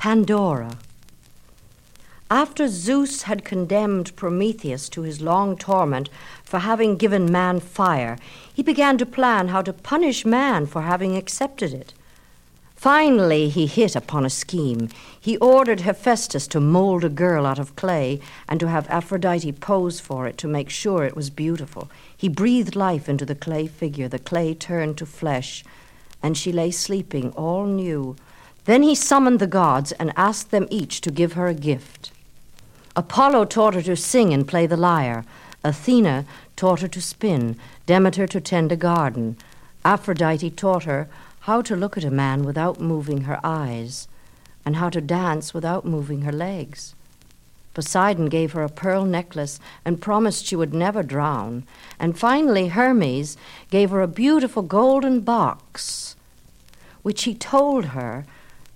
Pandora. After Zeus had condemned Prometheus to his long torment for having given man fire, he began to plan how to punish man for having accepted it. Finally, he hit upon a scheme. He ordered Hephaestus to mold a girl out of clay and to have Aphrodite pose for it to make sure it was beautiful. He breathed life into the clay figure. The clay turned to flesh, and she lay sleeping, all new. Then he summoned the gods and asked them each to give her a gift. Apollo taught her to sing and play the lyre. Athena taught her to spin, Demeter to tend a garden. Aphrodite taught her how to look at a man without moving her eyes, and how to dance without moving her legs. Poseidon gave her a pearl necklace and promised she would never drown. And finally, Hermes gave her a beautiful golden box, which he told her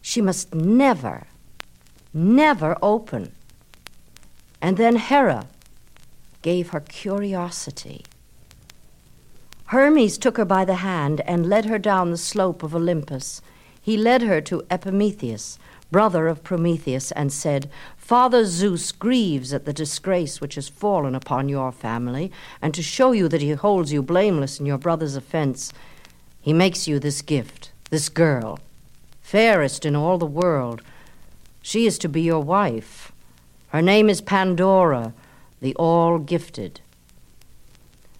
she must never, never open. And then Hera gave her curiosity. Hermes took her by the hand and led her down the slope of Olympus. He led her to Epimetheus, brother of Prometheus, and said, Father Zeus grieves at the disgrace which has fallen upon your family, and to show you that he holds you blameless in your brother's offense, he makes you this gift, this girl, fairest in all the world. She is to be your wife. Her name is Pandora, the all gifted.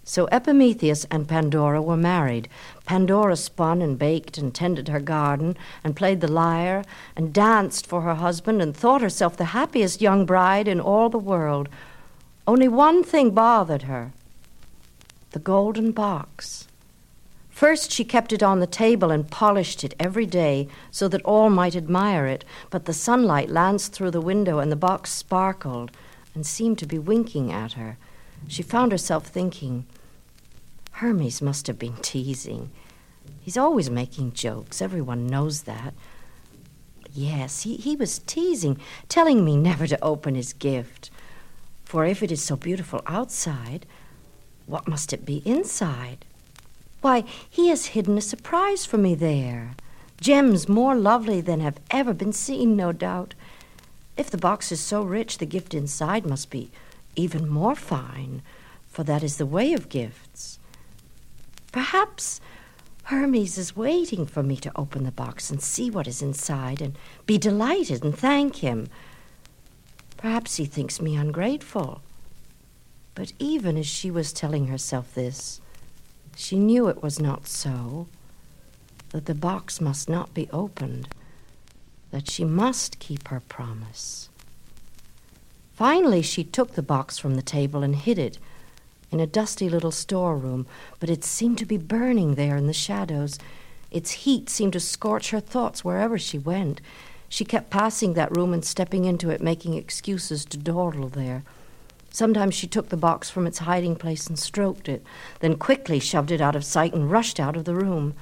So Epimetheus and Pandora were married. Pandora spun and baked and tended her garden and played the lyre and danced for her husband and thought herself the happiest young bride in all the world. Only one thing bothered her the golden box. First, she kept it on the table and polished it every day so that all might admire it, but the sunlight lanced through the window and the box sparkled and seemed to be winking at her. She found herself thinking, Hermes must have been teasing. He's always making jokes, everyone knows that. Yes, he, he was teasing, telling me never to open his gift. For if it is so beautiful outside, what must it be inside? Why, he has hidden a surprise for me there. Gems more lovely than have ever been seen, no doubt. If the box is so rich, the gift inside must be even more fine, for that is the way of gifts. Perhaps Hermes is waiting for me to open the box and see what is inside and be delighted and thank him. Perhaps he thinks me ungrateful. But even as she was telling herself this, she knew it was not so, that the box must not be opened, that she must keep her promise. Finally, she took the box from the table and hid it in a dusty little storeroom, but it seemed to be burning there in the shadows. Its heat seemed to scorch her thoughts wherever she went. She kept passing that room and stepping into it, making excuses to dawdle there. Sometimes she took the box from its hiding place and stroked it, then quickly shoved it out of sight and rushed out of the room.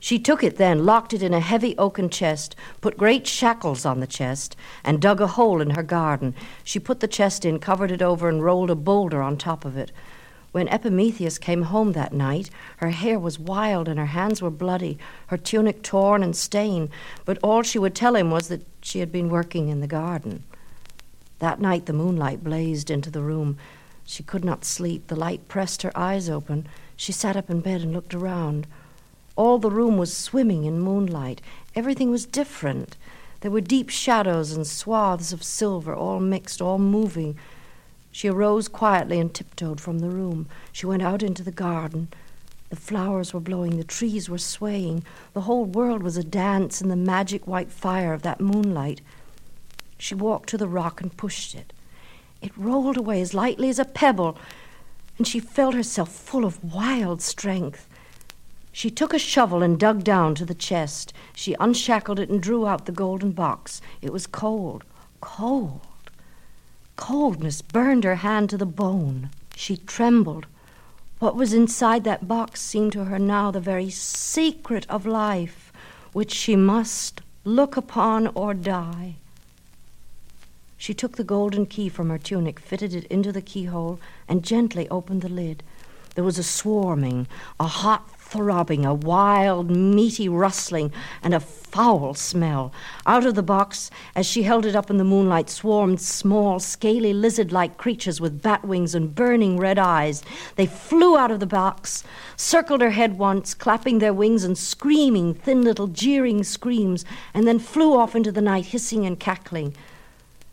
She took it then, locked it in a heavy oaken chest, put great shackles on the chest, and dug a hole in her garden. She put the chest in, covered it over, and rolled a boulder on top of it. When Epimetheus came home that night, her hair was wild and her hands were bloody, her tunic torn and stained, but all she would tell him was that she had been working in the garden. That night the moonlight blazed into the room. She could not sleep. The light pressed her eyes open. She sat up in bed and looked around. All the room was swimming in moonlight. Everything was different. There were deep shadows and swaths of silver, all mixed, all moving. She arose quietly and tiptoed from the room. She went out into the garden. The flowers were blowing, the trees were swaying. The whole world was a dance in the magic white fire of that moonlight. She walked to the rock and pushed it. It rolled away as lightly as a pebble, and she felt herself full of wild strength. She took a shovel and dug down to the chest. She unshackled it and drew out the golden box. It was cold, cold. Coldness burned her hand to the bone. She trembled. What was inside that box seemed to her now the very secret of life, which she must look upon or die. She took the golden key from her tunic, fitted it into the keyhole, and gently opened the lid. There was a swarming, a hot throbbing, a wild, meaty rustling, and a foul smell. Out of the box, as she held it up in the moonlight, swarmed small, scaly, lizard like creatures with bat wings and burning red eyes. They flew out of the box, circled her head once, clapping their wings and screaming thin little jeering screams, and then flew off into the night, hissing and cackling.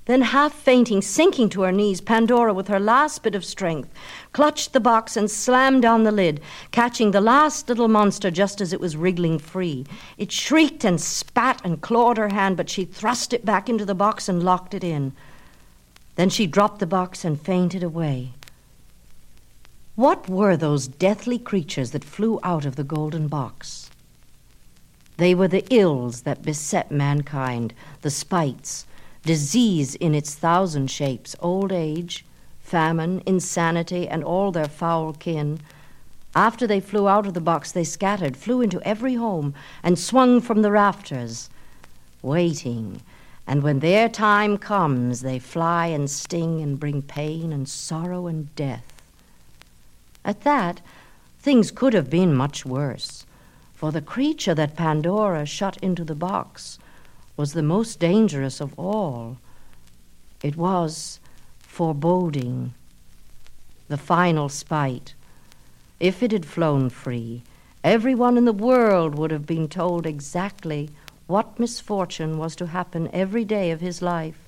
Then, half fainting, sinking to her knees, Pandora, with her last bit of strength, clutched the box and slammed down the lid, catching the last little monster just as it was wriggling free. It shrieked and spat and clawed her hand, but she thrust it back into the box and locked it in. Then she dropped the box and fainted away. What were those deathly creatures that flew out of the golden box? They were the ills that beset mankind, the spites disease in its thousand shapes, old age, famine, insanity, and all their foul kin. After they flew out of the box, they scattered, flew into every home, and swung from the rafters, waiting. And when their time comes, they fly and sting and bring pain and sorrow and death. At that, things could have been much worse, for the creature that Pandora shut into the box was the most dangerous of all. It was foreboding, the final spite. If it had flown free, everyone in the world would have been told exactly what misfortune was to happen every day of his life.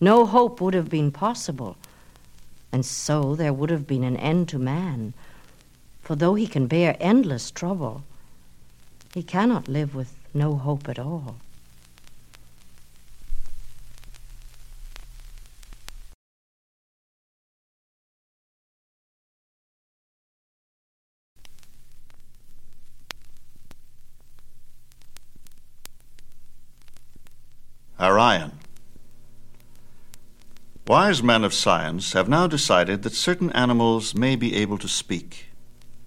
No hope would have been possible, and so there would have been an end to man. For though he can bear endless trouble, he cannot live with no hope at all. Arion. Wise men of science have now decided that certain animals may be able to speak,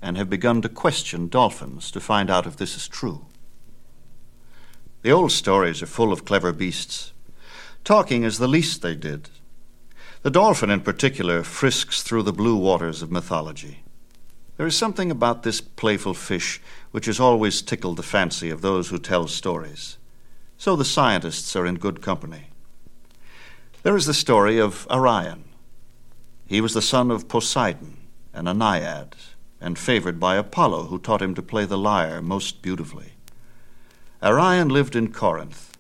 and have begun to question dolphins to find out if this is true. The old stories are full of clever beasts. Talking is the least they did. The dolphin, in particular, frisks through the blue waters of mythology. There is something about this playful fish which has always tickled the fancy of those who tell stories so the scientists are in good company. There is the story of Arion. He was the son of Poseidon and a naiad, and favored by Apollo, who taught him to play the lyre most beautifully. Arion lived in Corinth.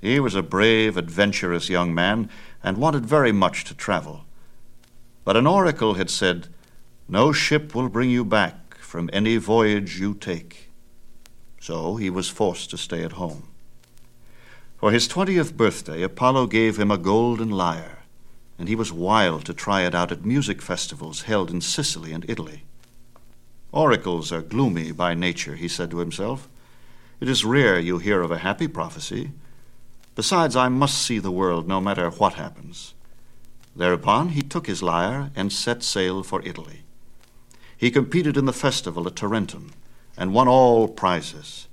He was a brave, adventurous young man and wanted very much to travel. But an oracle had said, No ship will bring you back from any voyage you take. So he was forced to stay at home. For his twentieth birthday, Apollo gave him a golden lyre, and he was wild to try it out at music festivals held in Sicily and Italy. Oracles are gloomy by nature, he said to himself. It is rare you hear of a happy prophecy. Besides, I must see the world no matter what happens. Thereupon he took his lyre and set sail for Italy. He competed in the festival at Tarentum and won all prizes.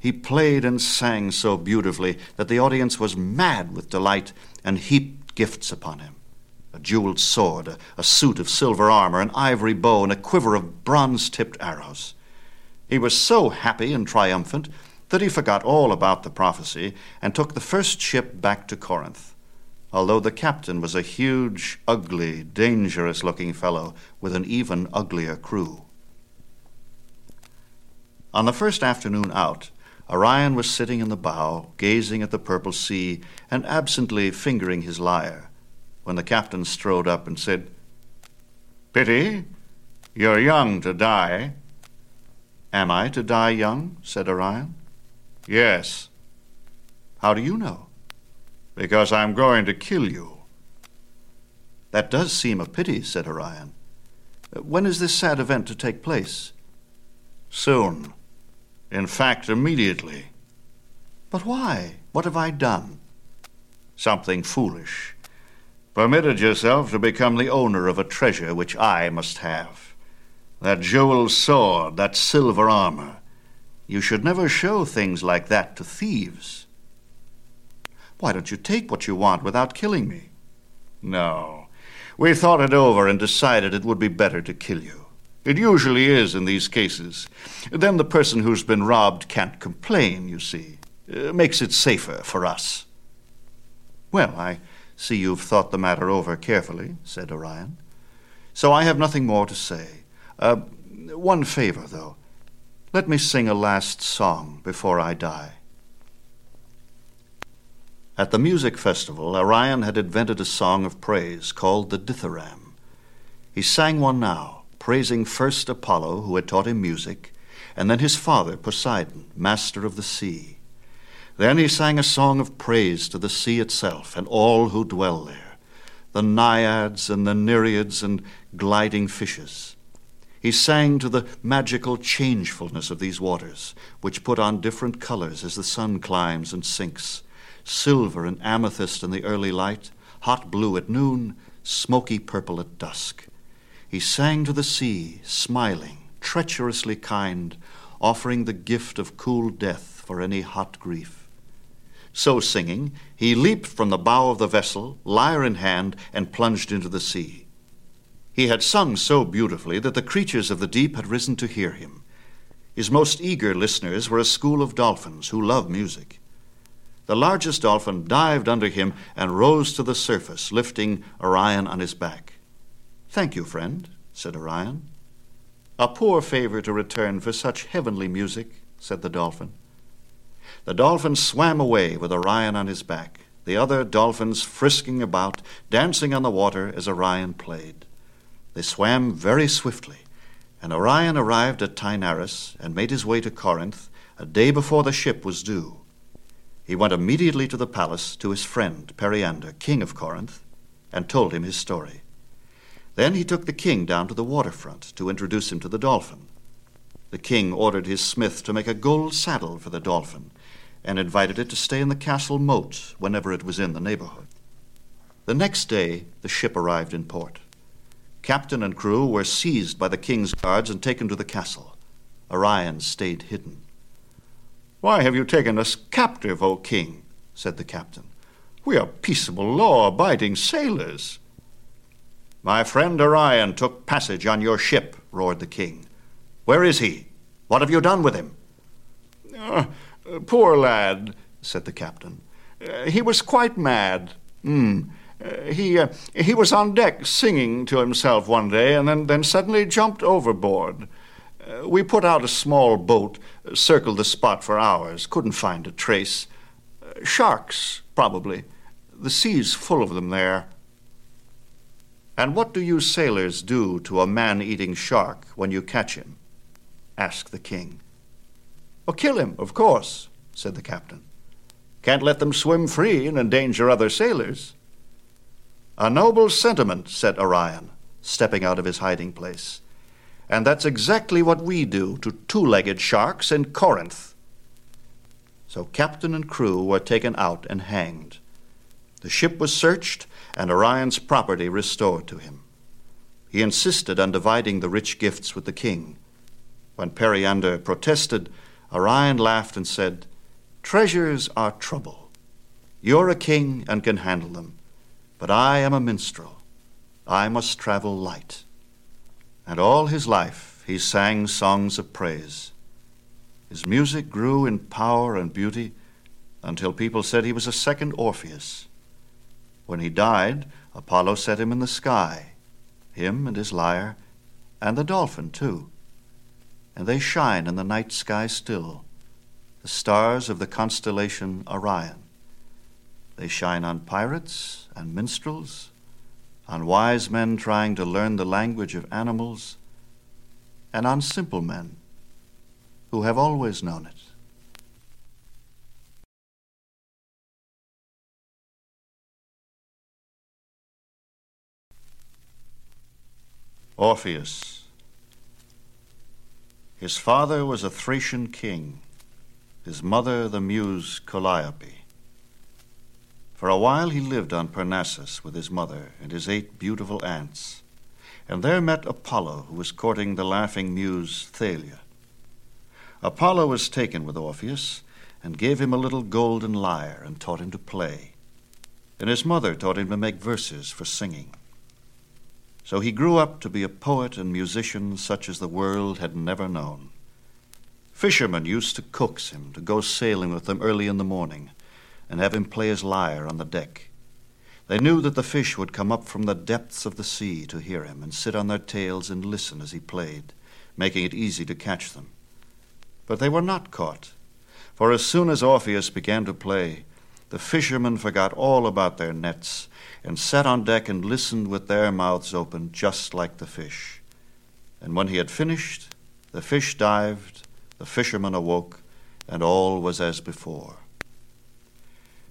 He played and sang so beautifully that the audience was mad with delight and heaped gifts upon him a jeweled sword, a, a suit of silver armor, an ivory bow, and a quiver of bronze tipped arrows. He was so happy and triumphant that he forgot all about the prophecy and took the first ship back to Corinth, although the captain was a huge, ugly, dangerous looking fellow with an even uglier crew. On the first afternoon out, Arion was sitting in the bow, gazing at the purple sea and absently fingering his lyre, when the captain strode up and said, Pity, you're young to die. Am I to die young? said Arion. Yes. How do you know? Because I'm going to kill you. That does seem a pity, said Arion. When is this sad event to take place? Soon. In fact, immediately. But why? What have I done? Something foolish. Permitted yourself to become the owner of a treasure which I must have. That jeweled sword, that silver armor. You should never show things like that to thieves. Why don't you take what you want without killing me? No. We thought it over and decided it would be better to kill you. It usually is in these cases. Then the person who's been robbed can't complain, you see. It makes it safer for us. Well, I see you've thought the matter over carefully, said Arion. So I have nothing more to say. Uh, one favor, though. Let me sing a last song before I die. At the music festival, Arion had invented a song of praise called the Dithyramb. He sang one now praising first Apollo, who had taught him music, and then his father, Poseidon, master of the sea. Then he sang a song of praise to the sea itself and all who dwell there, the naiads and the nereids and gliding fishes. He sang to the magical changefulness of these waters, which put on different colors as the sun climbs and sinks silver and amethyst in the early light, hot blue at noon, smoky purple at dusk. He sang to the sea, smiling, treacherously kind, offering the gift of cool death for any hot grief. So singing, he leaped from the bow of the vessel, lyre in hand, and plunged into the sea. He had sung so beautifully that the creatures of the deep had risen to hear him. His most eager listeners were a school of dolphins who love music. The largest dolphin dived under him and rose to the surface, lifting Arion on his back. Thank you, friend, said Arion. A poor favor to return for such heavenly music, said the dolphin. The dolphin swam away with Arion on his back, the other dolphins frisking about, dancing on the water as Arion played. They swam very swiftly, and Arion arrived at Taenarus and made his way to Corinth a day before the ship was due. He went immediately to the palace to his friend Periander, king of Corinth, and told him his story. Then he took the king down to the waterfront to introduce him to the dolphin. The king ordered his smith to make a gold saddle for the dolphin and invited it to stay in the castle moat whenever it was in the neighborhood. The next day, the ship arrived in port. Captain and crew were seized by the king's guards and taken to the castle. Arion stayed hidden. Why have you taken us captive, O king? said the captain. We are peaceable, law abiding sailors. My friend Arion took passage on your ship, roared the king. Where is he? What have you done with him? Uh, poor lad, said the captain. Uh, he was quite mad. Mm. Uh, he, uh, he was on deck singing to himself one day and then, then suddenly jumped overboard. Uh, we put out a small boat, circled the spot for hours, couldn't find a trace. Uh, sharks, probably. The sea's full of them there. And what do you sailors do to a man eating shark when you catch him? asked the king. Oh, kill him, of course, said the captain. Can't let them swim free and endanger other sailors. A noble sentiment, said Arion, stepping out of his hiding place. And that's exactly what we do to two legged sharks in Corinth. So captain and crew were taken out and hanged. The ship was searched and Arion's property restored to him. He insisted on dividing the rich gifts with the king. When Periander protested, Arion laughed and said, Treasures are trouble. You're a king and can handle them, but I am a minstrel. I must travel light. And all his life he sang songs of praise. His music grew in power and beauty until people said he was a second Orpheus. When he died, Apollo set him in the sky, him and his lyre, and the dolphin too. And they shine in the night sky still, the stars of the constellation Orion. They shine on pirates and minstrels, on wise men trying to learn the language of animals, and on simple men who have always known it. Orpheus. His father was a Thracian king, his mother the muse Calliope. For a while he lived on Parnassus with his mother and his eight beautiful aunts, and there met Apollo, who was courting the laughing muse Thalia. Apollo was taken with Orpheus and gave him a little golden lyre and taught him to play, and his mother taught him to make verses for singing. So he grew up to be a poet and musician such as the world had never known. Fishermen used to coax him to go sailing with them early in the morning and have him play his lyre on the deck. They knew that the fish would come up from the depths of the sea to hear him and sit on their tails and listen as he played, making it easy to catch them. But they were not caught, for as soon as Orpheus began to play, the fishermen forgot all about their nets and sat on deck and listened with their mouths open, just like the fish. And when he had finished, the fish dived, the fishermen awoke, and all was as before.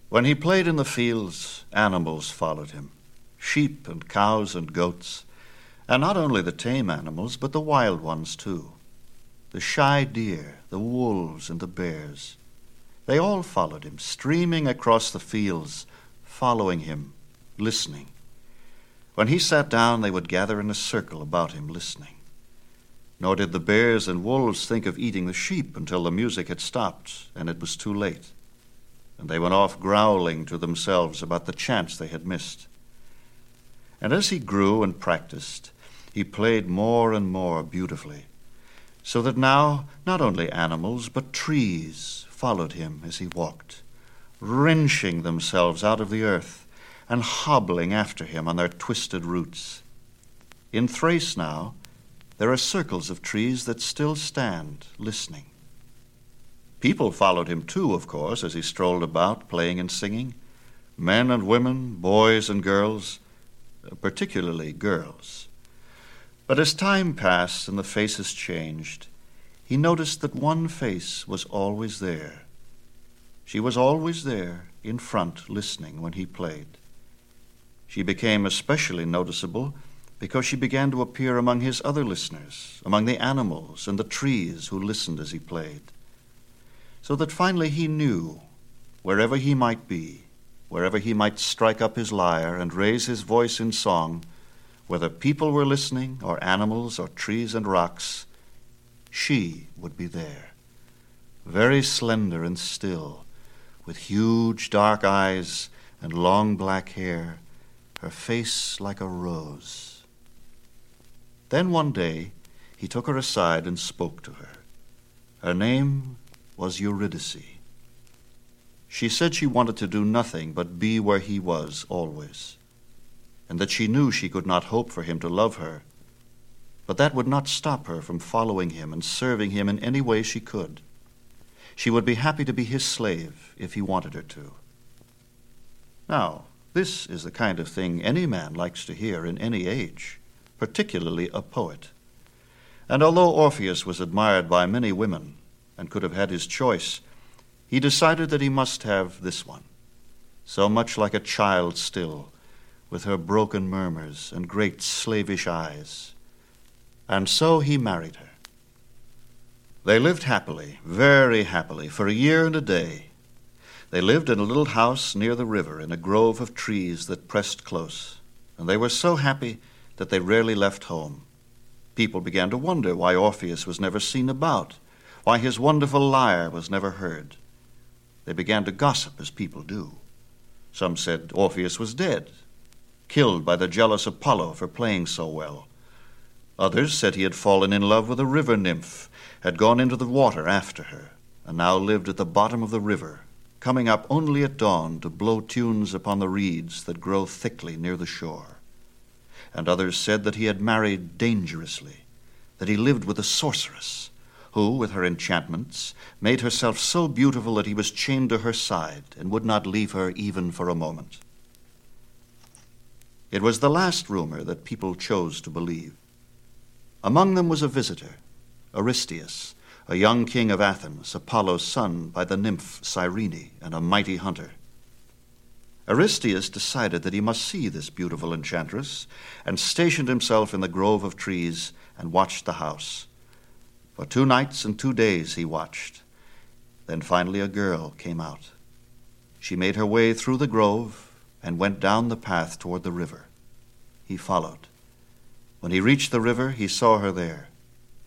When he played in the fields, animals followed him sheep and cows and goats, and not only the tame animals, but the wild ones too the shy deer, the wolves, and the bears. They all followed him, streaming across the fields, following him, listening. When he sat down, they would gather in a circle about him, listening. Nor did the bears and wolves think of eating the sheep until the music had stopped and it was too late. And they went off growling to themselves about the chance they had missed. And as he grew and practiced, he played more and more beautifully so that now not only animals but trees followed him as he walked, wrenching themselves out of the earth and hobbling after him on their twisted roots. In Thrace now, there are circles of trees that still stand, listening. People followed him too, of course, as he strolled about, playing and singing. Men and women, boys and girls, particularly girls. But as time passed and the faces changed, he noticed that one face was always there. She was always there, in front, listening when he played. She became especially noticeable because she began to appear among his other listeners, among the animals and the trees who listened as he played. So that finally he knew, wherever he might be, wherever he might strike up his lyre and raise his voice in song, whether people were listening, or animals, or trees and rocks, she would be there, very slender and still, with huge dark eyes and long black hair, her face like a rose. Then one day he took her aside and spoke to her. Her name was Eurydice. She said she wanted to do nothing but be where he was always and that she knew she could not hope for him to love her. But that would not stop her from following him and serving him in any way she could. She would be happy to be his slave if he wanted her to. Now, this is the kind of thing any man likes to hear in any age, particularly a poet. And although Orpheus was admired by many women and could have had his choice, he decided that he must have this one, so much like a child still, with her broken murmurs and great slavish eyes. And so he married her. They lived happily, very happily, for a year and a day. They lived in a little house near the river in a grove of trees that pressed close, and they were so happy that they rarely left home. People began to wonder why Orpheus was never seen about, why his wonderful lyre was never heard. They began to gossip as people do. Some said Orpheus was dead, killed by the jealous Apollo for playing so well. Others said he had fallen in love with a river nymph, had gone into the water after her, and now lived at the bottom of the river, coming up only at dawn to blow tunes upon the reeds that grow thickly near the shore. And others said that he had married dangerously, that he lived with a sorceress, who, with her enchantments, made herself so beautiful that he was chained to her side and would not leave her even for a moment. It was the last rumor that people chose to believe. Among them was a visitor, Aristeus, a young king of Athens, Apollo's son by the nymph Cyrene, and a mighty hunter. Aristeus decided that he must see this beautiful enchantress, and stationed himself in the grove of trees and watched the house. For two nights and two days he watched. Then finally a girl came out. She made her way through the grove and went down the path toward the river. He followed. When he reached the river, he saw her there,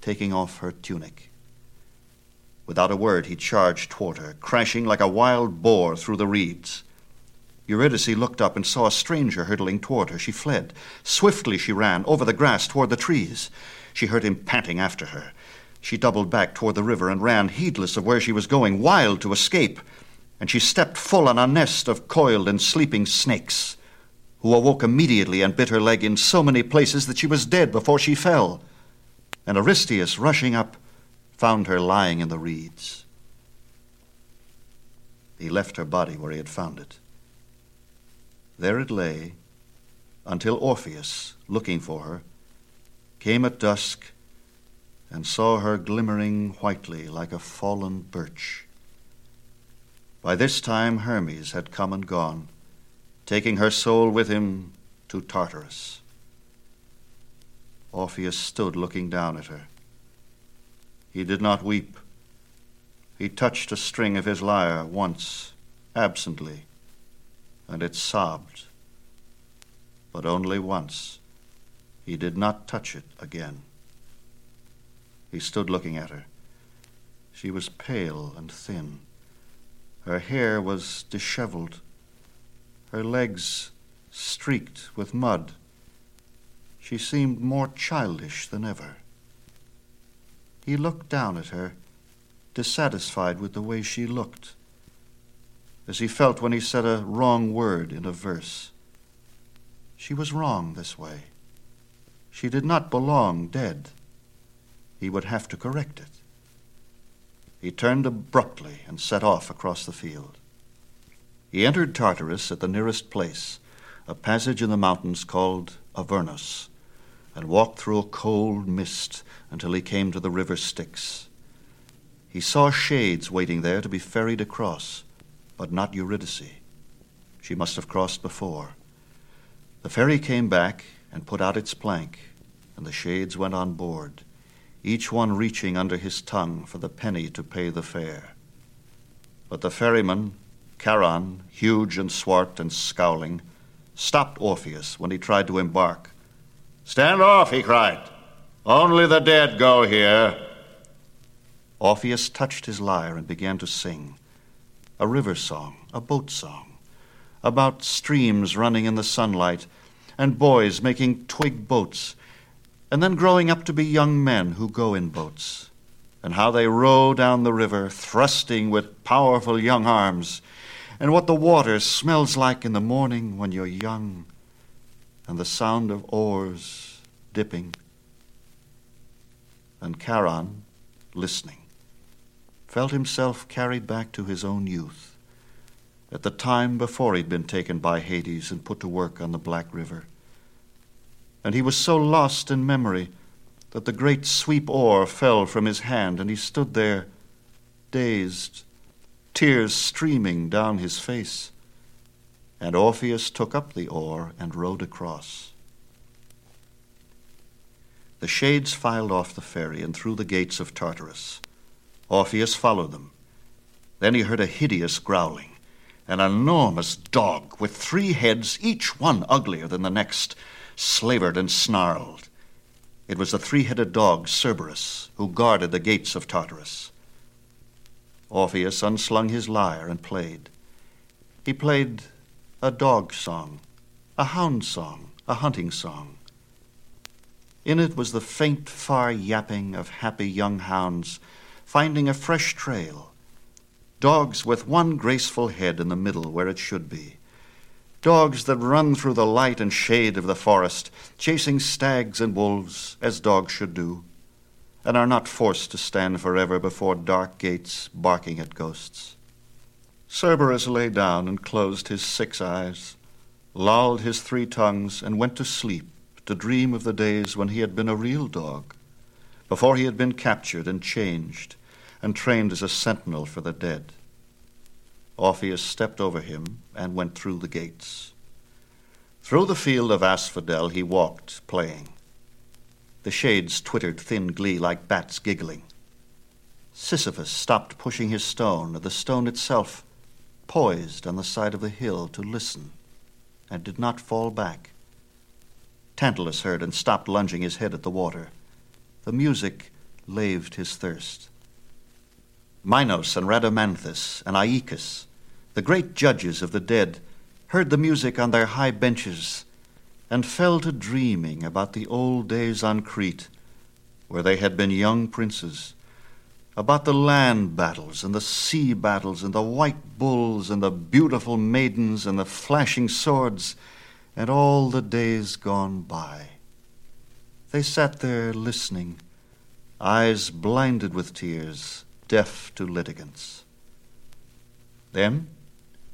taking off her tunic. Without a word, he charged toward her, crashing like a wild boar through the reeds. Eurydice looked up and saw a stranger hurtling toward her. She fled. Swiftly she ran, over the grass toward the trees. She heard him panting after her. She doubled back toward the river and ran, heedless of where she was going, wild to escape. And she stepped full on a nest of coiled and sleeping snakes, who awoke immediately and bit her leg in so many places that she was dead before she fell. And Aristeus, rushing up, found her lying in the reeds. He left her body where he had found it. There it lay until Orpheus, looking for her, came at dusk and saw her glimmering whitely like a fallen birch. By this time Hermes had come and gone, taking her soul with him to Tartarus. Orpheus stood looking down at her. He did not weep. He touched a string of his lyre once, absently, and it sobbed. But only once. He did not touch it again. He stood looking at her. She was pale and thin. Her hair was disheveled, her legs streaked with mud. She seemed more childish than ever. He looked down at her, dissatisfied with the way she looked, as he felt when he said a wrong word in a verse. She was wrong this way. She did not belong dead he would have to correct it. He turned abruptly and set off across the field. He entered Tartarus at the nearest place, a passage in the mountains called Avernus, and walked through a cold mist until he came to the river Styx. He saw shades waiting there to be ferried across, but not Eurydice. She must have crossed before. The ferry came back and put out its plank, and the shades went on board each one reaching under his tongue for the penny to pay the fare. But the ferryman, Charon, huge and swart and scowling, stopped Orpheus when he tried to embark. Stand off, he cried. Only the dead go here. Orpheus touched his lyre and began to sing a river song, a boat song, about streams running in the sunlight and boys making twig boats and then growing up to be young men who go in boats, and how they row down the river, thrusting with powerful young arms, and what the water smells like in the morning when you're young, and the sound of oars dipping. And Charon, listening, felt himself carried back to his own youth, at the time before he'd been taken by Hades and put to work on the Black River and he was so lost in memory that the great sweep oar fell from his hand, and he stood there, dazed, tears streaming down his face. And Orpheus took up the oar and rowed across. The shades filed off the ferry and through the gates of Tartarus. Orpheus followed them. Then he heard a hideous growling. An enormous dog with three heads, each one uglier than the next, slavered and snarled. It was the three headed dog, Cerberus, who guarded the gates of Tartarus. Orpheus unslung his lyre and played. He played a dog song, a hound song, a hunting song. In it was the faint, far yapping of happy young hounds finding a fresh trail, dogs with one graceful head in the middle where it should be dogs that run through the light and shade of the forest, chasing stags and wolves, as dogs should do, and are not forced to stand forever before dark gates, barking at ghosts. Cerberus lay down and closed his six eyes, lolled his three tongues, and went to sleep to dream of the days when he had been a real dog, before he had been captured and changed and trained as a sentinel for the dead. Orpheus stepped over him and went through the gates. Through the field of asphodel he walked, playing. The shades twittered thin glee like bats giggling. Sisyphus stopped pushing his stone, the stone itself poised on the side of the hill to listen, and did not fall back. Tantalus heard and stopped lunging his head at the water. The music laved his thirst. Minos and Rhadamanthus and Aeacus, the great judges of the dead, heard the music on their high benches, and fell to dreaming about the old days on Crete, where they had been young princes, about the land battles and the sea battles and the white bulls and the beautiful maidens and the flashing swords and all the days gone by. They sat there listening, eyes blinded with tears, deaf to litigants. Then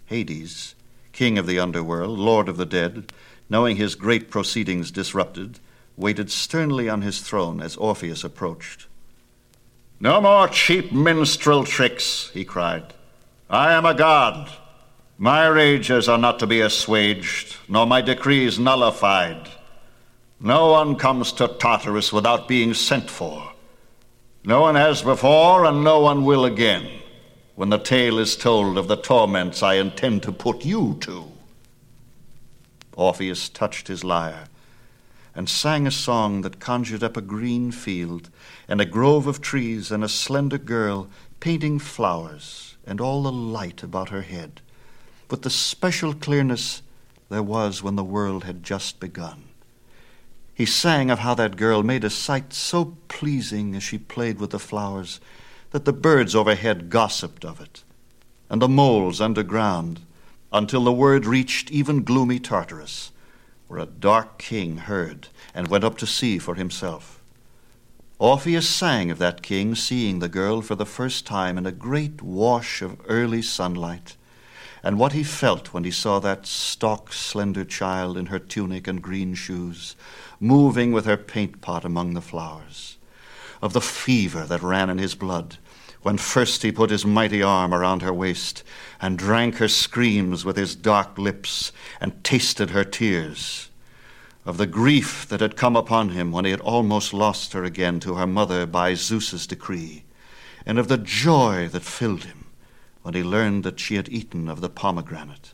Hades, king of the underworld, lord of the dead, knowing his great proceedings disrupted, waited sternly on his throne as Orpheus approached. No more cheap minstrel tricks, he cried. I am a god. My rages are not to be assuaged, nor my decrees nullified. No one comes to Tartarus without being sent for. No one has before, and no one will again, when the tale is told of the torments I intend to put you to. Orpheus touched his lyre and sang a song that conjured up a green field and a grove of trees and a slender girl painting flowers and all the light about her head, with the special clearness there was when the world had just begun. He sang of how that girl made a sight so pleasing as she played with the flowers that the birds overhead gossiped of it, and the moles underground, until the word reached even gloomy Tartarus where a dark king heard and went up to see for himself. Orpheus sang of that king seeing the girl for the first time in a great wash of early sunlight, and what he felt when he saw that stock, slender child in her tunic and green shoes, moving with her paint pot among the flowers, of the fever that ran in his blood when first he put his mighty arm around her waist and drank her screams with his dark lips and tasted her tears, of the grief that had come upon him when he had almost lost her again to her mother by Zeus's decree, and of the joy that filled him when he learned that she had eaten of the pomegranate.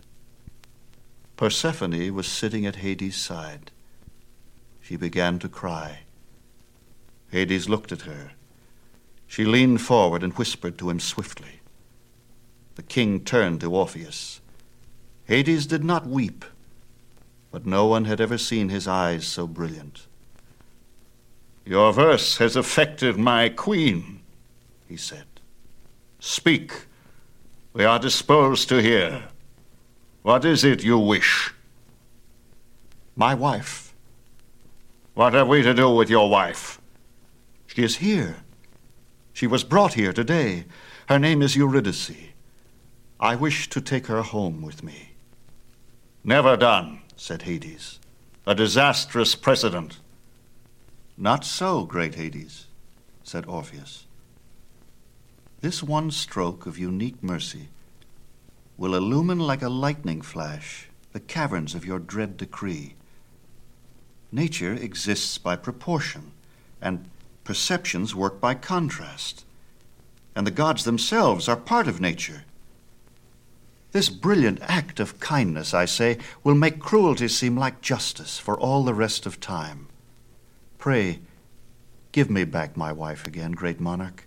Persephone was sitting at Hades' side. She began to cry. Hades looked at her she leaned forward and whispered to him swiftly. The king turned to Orpheus. Hades did not weep, but no one had ever seen his eyes so brilliant. Your verse has affected my queen, he said. Speak. We are disposed to hear. What is it you wish? My wife. What have we to do with your wife? She is here. She was brought here today. Her name is Eurydice. I wish to take her home with me. Never done, said Hades. A disastrous precedent. Not so, great Hades, said Orpheus. This one stroke of unique mercy will illumine like a lightning flash the caverns of your dread decree. Nature exists by proportion, and Perceptions work by contrast, and the gods themselves are part of nature. This brilliant act of kindness, I say, will make cruelty seem like justice for all the rest of time. Pray, give me back my wife again, great monarch,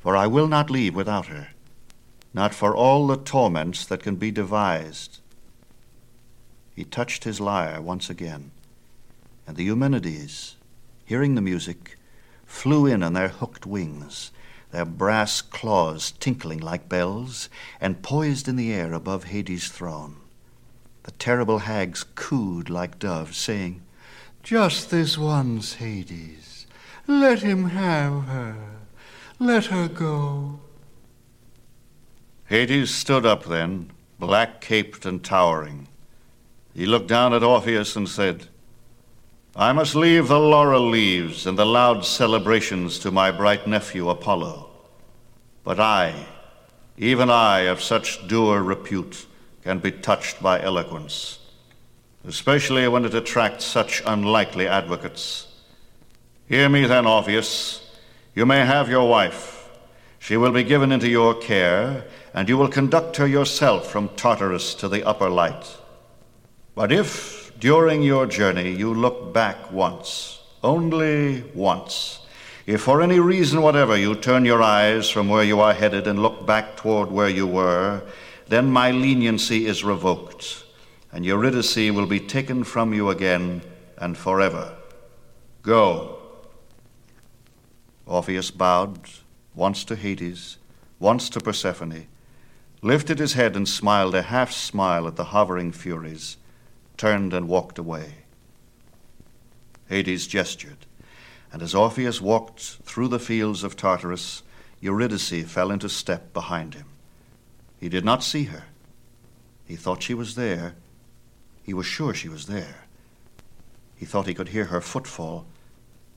for I will not leave without her, not for all the torments that can be devised. He touched his lyre once again, and the Eumenides, hearing the music, flew in on their hooked wings, their brass claws tinkling like bells, and poised in the air above Hades' throne. The terrible hags cooed like doves, saying, Just this once, Hades. Let him have her. Let her go. Hades stood up then, black caped and towering. He looked down at Orpheus and said, I must leave the laurel leaves and the loud celebrations to my bright nephew Apollo. But I, even I, of such dour repute, can be touched by eloquence, especially when it attracts such unlikely advocates. Hear me then, Orpheus. You may have your wife. She will be given into your care, and you will conduct her yourself from Tartarus to the upper light. But if, during your journey you look back once, only once, if for any reason whatever you turn your eyes from where you are headed and look back toward where you were, then my leniency is revoked, and Eurydice will be taken from you again and forever. Go. Orpheus bowed once to Hades, once to Persephone, lifted his head and smiled a half smile at the hovering Furies, turned and walked away. Hades gestured, and as Orpheus walked through the fields of Tartarus, Eurydice fell into step behind him. He did not see her. He thought she was there. He was sure she was there. He thought he could hear her footfall,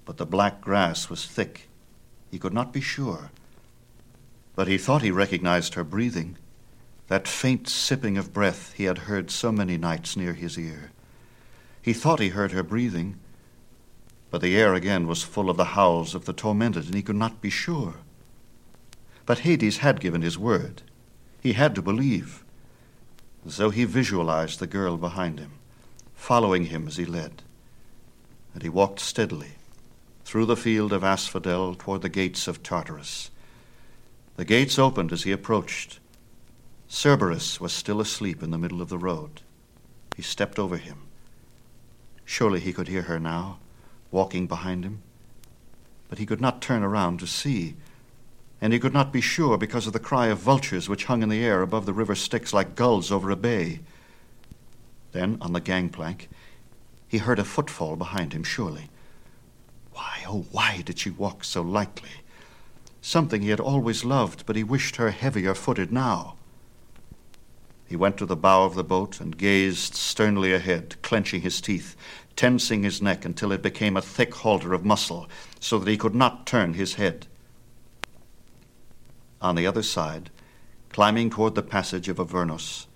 but the black grass was thick. He could not be sure. But he thought he recognized her breathing, that faint sipping of breath he had heard so many nights near his ear. He thought he heard her breathing, but the air again was full of the howls of the tormented, and he could not be sure. But Hades had given his word. He had to believe. So he visualized the girl behind him, following him as he led. And he walked steadily through the field of asphodel toward the gates of Tartarus. The gates opened as he approached. Cerberus was still asleep in the middle of the road. He stepped over him. Surely he could hear her now, walking behind him. But he could not turn around to see and he could not be sure because of the cry of vultures which hung in the air above the river Styx like gulls over a bay. Then, on the gangplank, he heard a footfall behind him, surely. Why, oh, why did she walk so lightly? Something he had always loved, but he wished her heavier footed now. He went to the bow of the boat and gazed sternly ahead, clenching his teeth, tensing his neck until it became a thick halter of muscle, so that he could not turn his head. On the other side, climbing toward the passage of Avernus,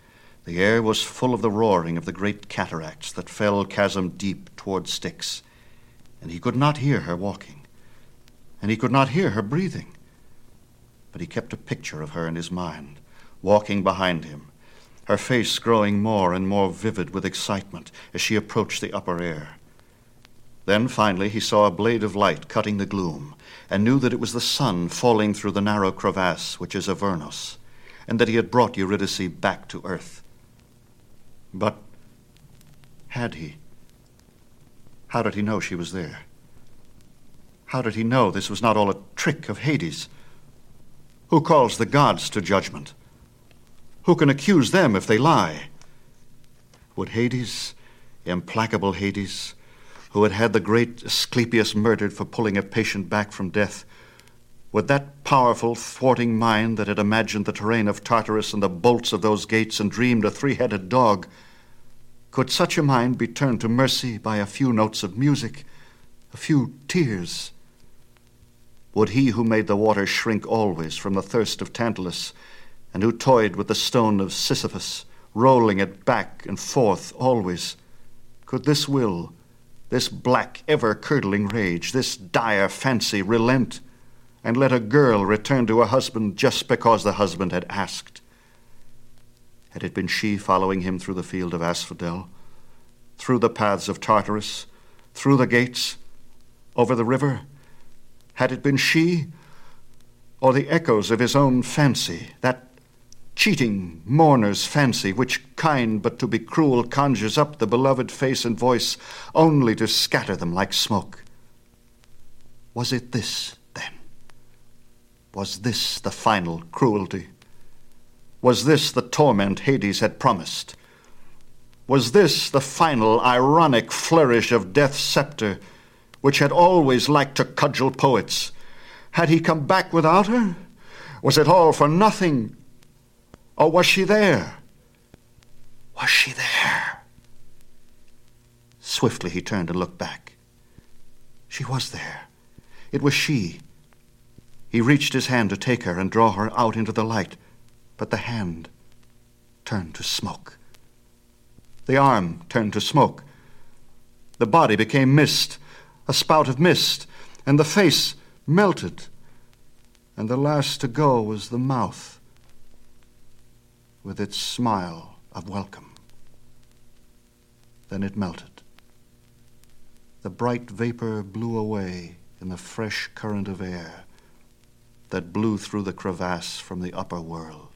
the air was full of the roaring of the great cataracts that fell chasm deep toward Styx, and he could not hear her walking, and he could not hear her breathing. But he kept a picture of her in his mind, walking behind him, her face growing more and more vivid with excitement as she approached the upper air. Then finally he saw a blade of light cutting the gloom, and knew that it was the sun falling through the narrow crevasse which is Avernus, and that he had brought Eurydice back to earth. But had he? How did he know she was there? How did he know this was not all a trick of Hades? Who calls the gods to judgment? Who can accuse them if they lie? Would Hades, implacable Hades, who had had the great Asclepius murdered for pulling a patient back from death, would that powerful, thwarting mind that had imagined the terrain of Tartarus and the bolts of those gates and dreamed a three headed dog, could such a mind be turned to mercy by a few notes of music, a few tears? Would he who made the water shrink always from the thirst of Tantalus, and who toyed with the stone of Sisyphus, rolling it back and forth always, could this will, this black, ever curdling rage, this dire fancy relent and let a girl return to her husband just because the husband had asked. Had it been she following him through the field of asphodel, through the paths of Tartarus, through the gates, over the river? Had it been she, or the echoes of his own fancy, that cheating mourner's fancy, which kind but to be cruel conjures up the beloved face and voice, only to scatter them like smoke. Was it this, then? Was this the final cruelty? Was this the torment Hades had promised? Was this the final ironic flourish of death's scepter, which had always liked to cudgel poets? Had he come back without her? Was it all for nothing? Or was she there? Was she there? Swiftly he turned and looked back. She was there. It was she. He reached his hand to take her and draw her out into the light, but the hand turned to smoke. The arm turned to smoke. The body became mist, a spout of mist, and the face melted. And the last to go was the mouth with its smile of welcome. Then it melted. The bright vapor blew away in the fresh current of air that blew through the crevasse from the upper world.